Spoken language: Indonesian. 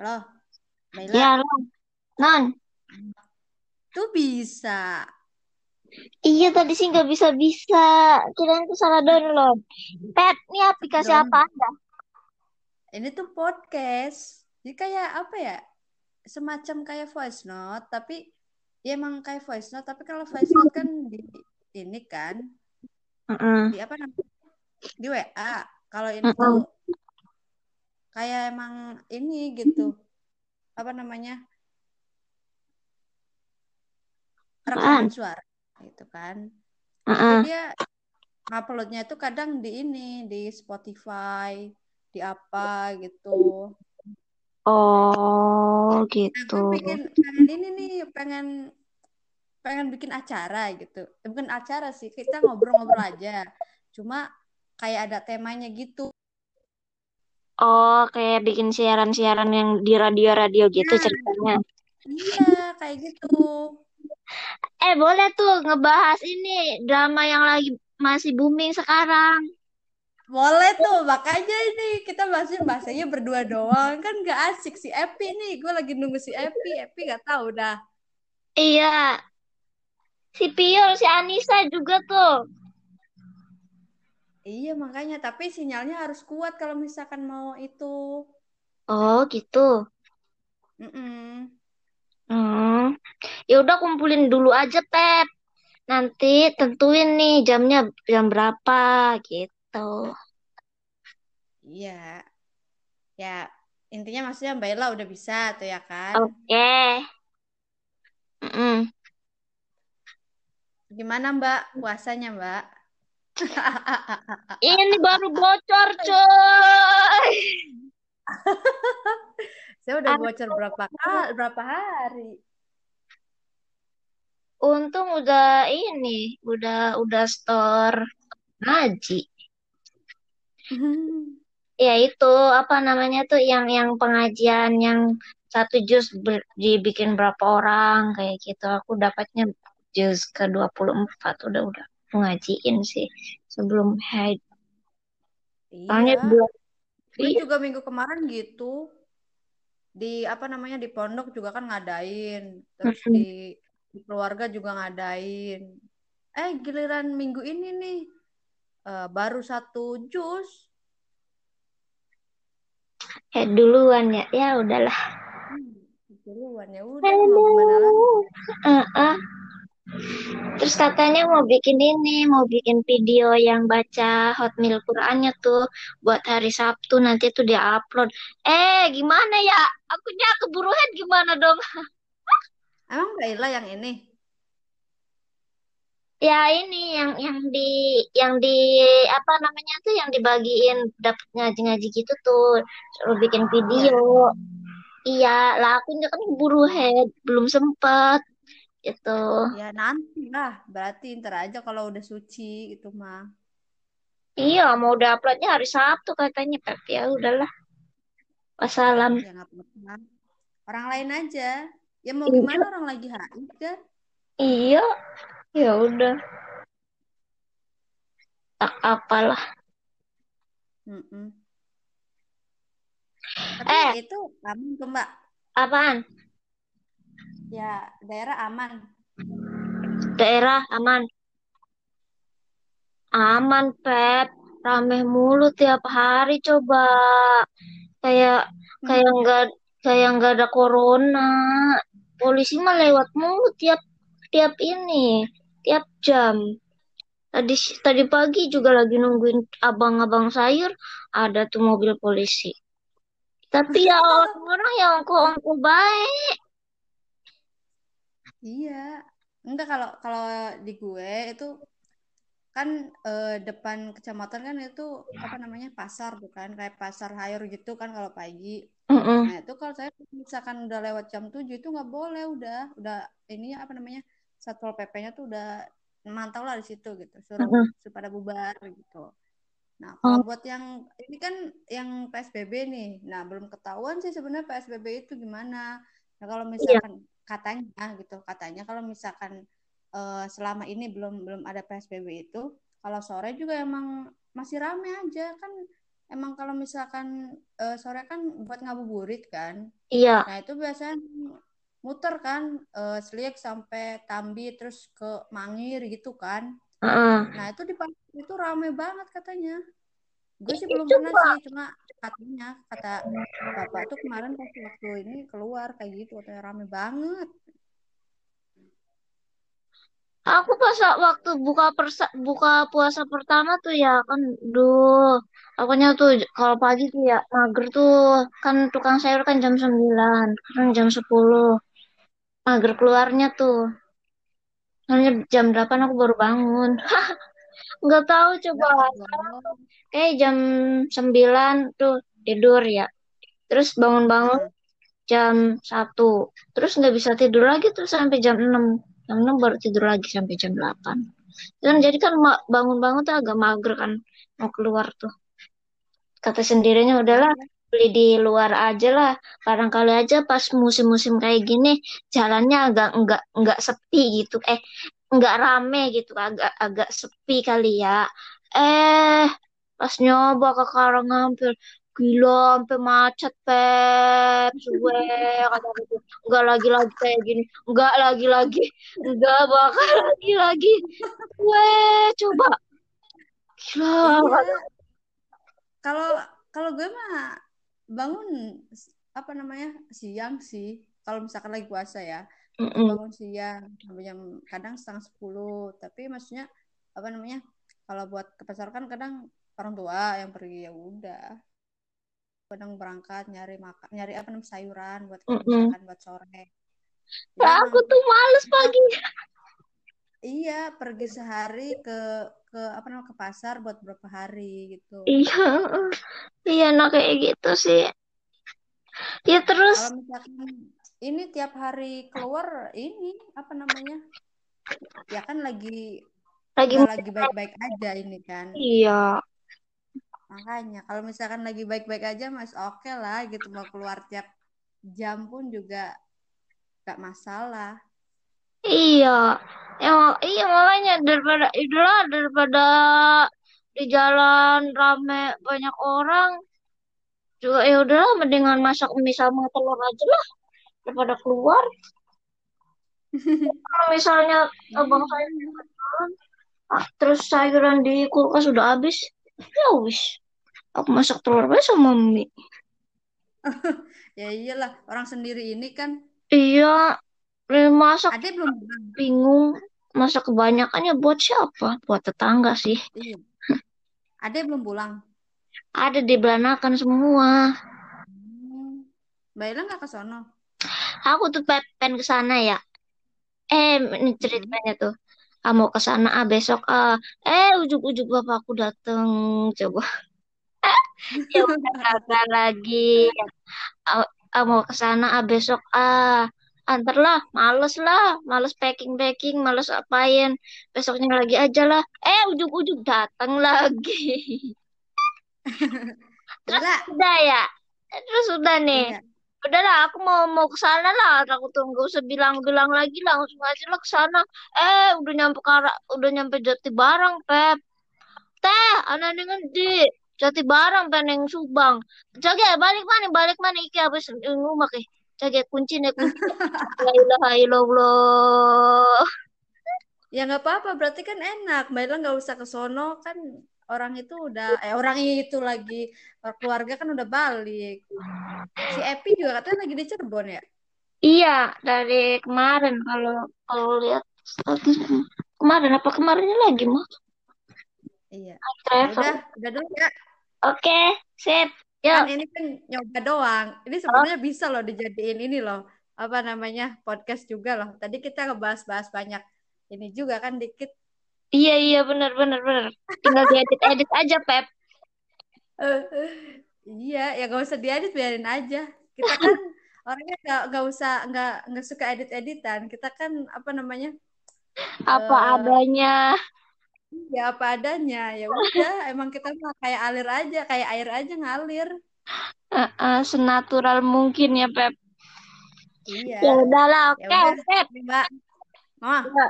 Halo, Baila. Ya, lo. Non. Tuh bisa. Iya tadi sih nggak bisa-bisa. Kirain tuh salah download. Pet, ini aplikasi apa anda? Ini tuh podcast. Jadi kayak apa ya? Semacam kayak voice note, tapi ya emang kayak voice note, tapi kalau voice note kan di ini kan Mm-mm. di apa namanya? Di WA. Kalau ini Mm-mm. tuh kayak emang ini gitu. Apa namanya? Rekaman suara gitu kan. Mm-mm. Tapi dia uploadnya itu kadang di ini di Spotify, di apa gitu. Oh, Nah, gitu. gue pengen pengen ini nih, pengen pengen bikin acara gitu. Eh, Bukan acara sih, kita ngobrol-ngobrol aja. Cuma kayak ada temanya gitu. Oh, kayak bikin siaran-siaran yang di radio-radio gitu Nah, ceritanya. iya kayak gitu. Eh, boleh tuh ngebahas ini drama yang lagi masih booming sekarang. Boleh tuh, makanya ini kita bahasnya bahasanya berdua doang kan gak asik si Epi nih. Gue lagi nunggu si Epi, Epi gak tahu dah. Iya, si Piol, si Anissa juga tuh. Iya makanya, tapi sinyalnya harus kuat kalau misalkan mau itu. Oh, gitu. Mm-mm. Hmm. Ya udah kumpulin dulu aja, Pep. Nanti tentuin nih jamnya jam berapa gitu. Iya, ya intinya maksudnya Mbak Ella udah bisa tuh ya kan. Oke. Mm-mm. Gimana Mbak puasanya Mbak? Ini baru bocor, coy. Saya udah bocor berapa kali, berapa hari? Untung udah ini, udah udah store ngaji. Ya itu apa namanya tuh yang yang pengajian yang satu juz ber- dibikin berapa orang kayak gitu. Aku dapatnya juz ke 24 udah udah ngajiin sih sebelum haid. Soalnya Iya, belum gue juga minggu kemarin gitu. Di apa namanya di pondok juga kan ngadain, terus di, di keluarga juga ngadain. Eh giliran minggu ini nih eh, baru satu jus. Haid duluan ya. Ya udahlah. Hmm, duluan ya udah mau gimana lagi? Heeh. Terus katanya mau bikin ini, mau bikin video yang baca Hotmail Qurannya tuh buat hari Sabtu nanti tuh dia upload. Eh, gimana ya? Akunya keburu head gimana dong? Emang Mbak Ila yang ini? Ya ini yang yang di yang di apa namanya tuh yang dibagiin dapat ngaji-ngaji gitu tuh. Suruh bikin video. Iya, lah akunya kan keburu head, belum sempet gitu. Ya nanti lah, berarti ntar aja kalau udah suci itu mah. Iya, mau udah uploadnya hari Sabtu katanya, tapi ya udahlah. Wassalam. Ya. Orang lain aja. Ya mau Iya. gimana orang lagi haid kan? Iya, ya udah. Tak apalah. Mm-mm. Tapi Eh, itu aman tuh Mbak. apaan? Ya daerah aman. Daerah aman. Aman, Pep. Rame mulu tiap hari coba. Kayak kayak Hmm. nggak kayak nggak ada corona. Polisi mah lewat mulu tiap tiap ini, tiap jam. Tadi tadi pagi juga lagi nungguin abang-abang sayur, ada tuh mobil polisi. Tapi ya orang-orang yang ongko-ongko baik. Iya. Enggak kalau kalau di gue itu kan eh, depan kecamatan kan itu apa namanya pasar bukan kayak pasar sayur gitu kan kalau pagi. Mm-mm. Nah itu kalau saya misalkan udah lewat jam 7 itu nggak boleh udah udah ini apa namanya satpol pp-nya tuh udah mantau lah di situ gitu suruh Mm-mm. supaya bubar gitu. Nah Oh, kalau buat yang ini kan yang PSBB nih, nah belum ketahuan sih sebenarnya PSBB itu gimana. Nah kalau iya. misalkan katanya gitu. Katanya kalau misalkan eh, selama ini belum belum ada PSBB itu kalau sore juga emang masih rame aja. Kan emang kalau misalkan uh, sore kan buat ngabuburit kan. Iya. Nah itu biasanya muter kan uh, Seliek sampai Tambi terus ke Mangir gitu kan. Uh-uh. nah itu di pasar itu rame banget katanya. Gue sih belum pernah sih cuma katanya kata bapak tuh kemarin pas waktu ini keluar kayak gitu katanya rame banget Aku pas waktu buka persa buka puasa pertama tuh ya kan, duh, akunya tuh kalau pagi tuh ya mager tuh kan tukang sayur kan jam 9, kan jam 10. Mager keluarnya tuh. Soalnya jam 8 aku baru bangun. Nggak tahu coba. Sekarang tuh kayak jam 9 tuh tidur ya. Terus bangun-bangun jam 1. Terus nggak bisa tidur lagi tuh sampai jam 6. Jam 6 baru tidur lagi sampai jam 8. Dan jadi kan bangun-bangun tuh agak mager kan mau keluar tuh. Kata sendirinya udahlah beli di luar aja lah. Barangkali aja pas musim-musim kayak gini jalannya agak enggak enggak sepi gitu. Eh enggak rame gitu, agak agak sepi kali ya. Eh pas nyoba ke Karanganyar gila sampai macet pep. Suwe kata gitu. Enggak lagi lagi kayak gini. Enggak lagi lagi enggak bakal lagi lagi Weh, coba. Gila Iya. Kalau kalau gue mah bangun apa namanya siang sih. Kalau misalkan lagi puasa ya, Mm-mm. bangun siang sampai jam kadang setengah sepuluh. Tapi maksudnya apa namanya? Kalau buat ke pasar kan kadang orang tua yang pergi ya udah. Kadang berangkat nyari makan, nyari apa namanya sayuran buat Mm-mm. misalkan buat sore. Jadi Ya, emang aku tuh males pagi iya pergi sehari ke ke apa namanya ke pasar buat berapa hari gitu. iya iya nah kayak gitu sih ya terus Kalau misalkan ini tiap hari keluar ini apa namanya? Ya kan lagi lagi nggak lagi baik-baik aja ini kan. iya Makanya kalau misalkan lagi baik-baik aja mas oke lah gitu mau keluar tiap jam pun juga gak masalah. iya ya iya makanya daripada itulah daripada di jalan rame banyak orang juga ya udahlah mendingan masak mie sama telur aja lah daripada keluar. Kalau misalnya abang saya jalan, ah, terus sayuran di kulkas sudah habis ya wis. Aku masak telur aja sama mie. Ya iyalah orang sendiri ini kan. Iya eh, masak ada belum bingung. Masak kebanyakannya buat siapa? Buat tetangga sih. Iya. Ada belum pulang. ada di belanakan semua. Hmm. Mbak Ella nggak ke sono? Aku tuh pepen ke sana ya. Eh ini Hmm. ceritanya tuh. Ah, mau ke sana ah besok ah. Eh ujuk-ujuk bapakku dateng coba. Ya udah kagak lagi. Ah, ah, mau ke sana ah besok ah. Antar lah males lah. Males packing packing males apain. Besoknya lagi aja lah. Eh ujuk-ujuk datang lagi. Terus udah ya? Terus udah nih iya. udahlah aku mau mau ke sana lah. Aku tuh nggak usah bilang-bilang lagi langsung aja lah ke sana. Eh udah nyampe kara udah nyampe Jati Barang Pep. Teh anak dengan di Jati Barang peneng Subang. Jaga balik mana balik mana? Iki habis rumah ke jaga kunci nih kunci la ilaha illallah Ya nggak apa-apa, berarti kan enak. Mbak nggak usah ke sono. Kan orang itu udah eh orang itu lagi keluarga kan udah balik. Si Epi juga katanya lagi di Cirebon ya. iya dari kemarin kalau kalau lihat statusnya kemarin apa kemarinnya lagi mah Iya. Ya travel udah, udah dulu ya. oke sip yuk Kan ini kan nyoba doang. Ini sebenarnya bisa loh dijadiin ini loh. Apa namanya? Podcast juga loh. Tadi kita ngebahas-bahas banyak ini juga kan dikit. Iya iya benar benar benar. Tinggal diedit edit aja Pep. Eh, iya, ya gak usah diedit biarin aja. Kita kan orangnya nggak nggak usah nggak nggak suka edit-editan. Kita kan apa namanya? Apa eh adanya. ya apa adanya. Ya udah, emang kita mah kayak alir aja, kayak air aja ngalir. Eh, eh, senatural mungkin ya Pep. Iya. Ya udahlah Ya oke udah, Pep. Mbak. Mama, Ya,